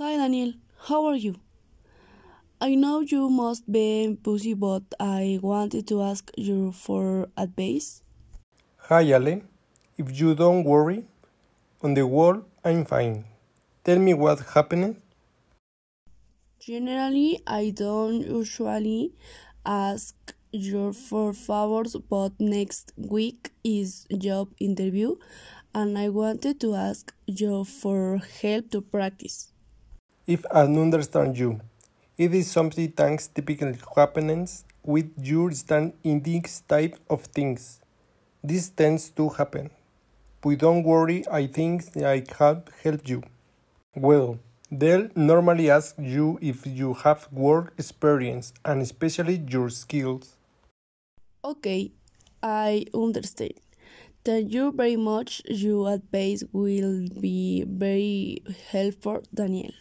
Hi Daniel, how are you? I know you must be busy, but I wanted to ask you for advice. Hi Ale, if you don't worry, on the wall I'm fine. Tell me what happened. Generally, I don't usually ask you for favors, but next week is job interview and I wanted to ask you for help to practice. If I understand you, it is something thanks typically happens with your stand in these type of things. This tends to happen. But don't worry, I think I have helped you. Well, they'll normally ask you if you have work experience and especially your skills. Okay, I understand. Thank you very much. Your advice will be very helpful, Daniel.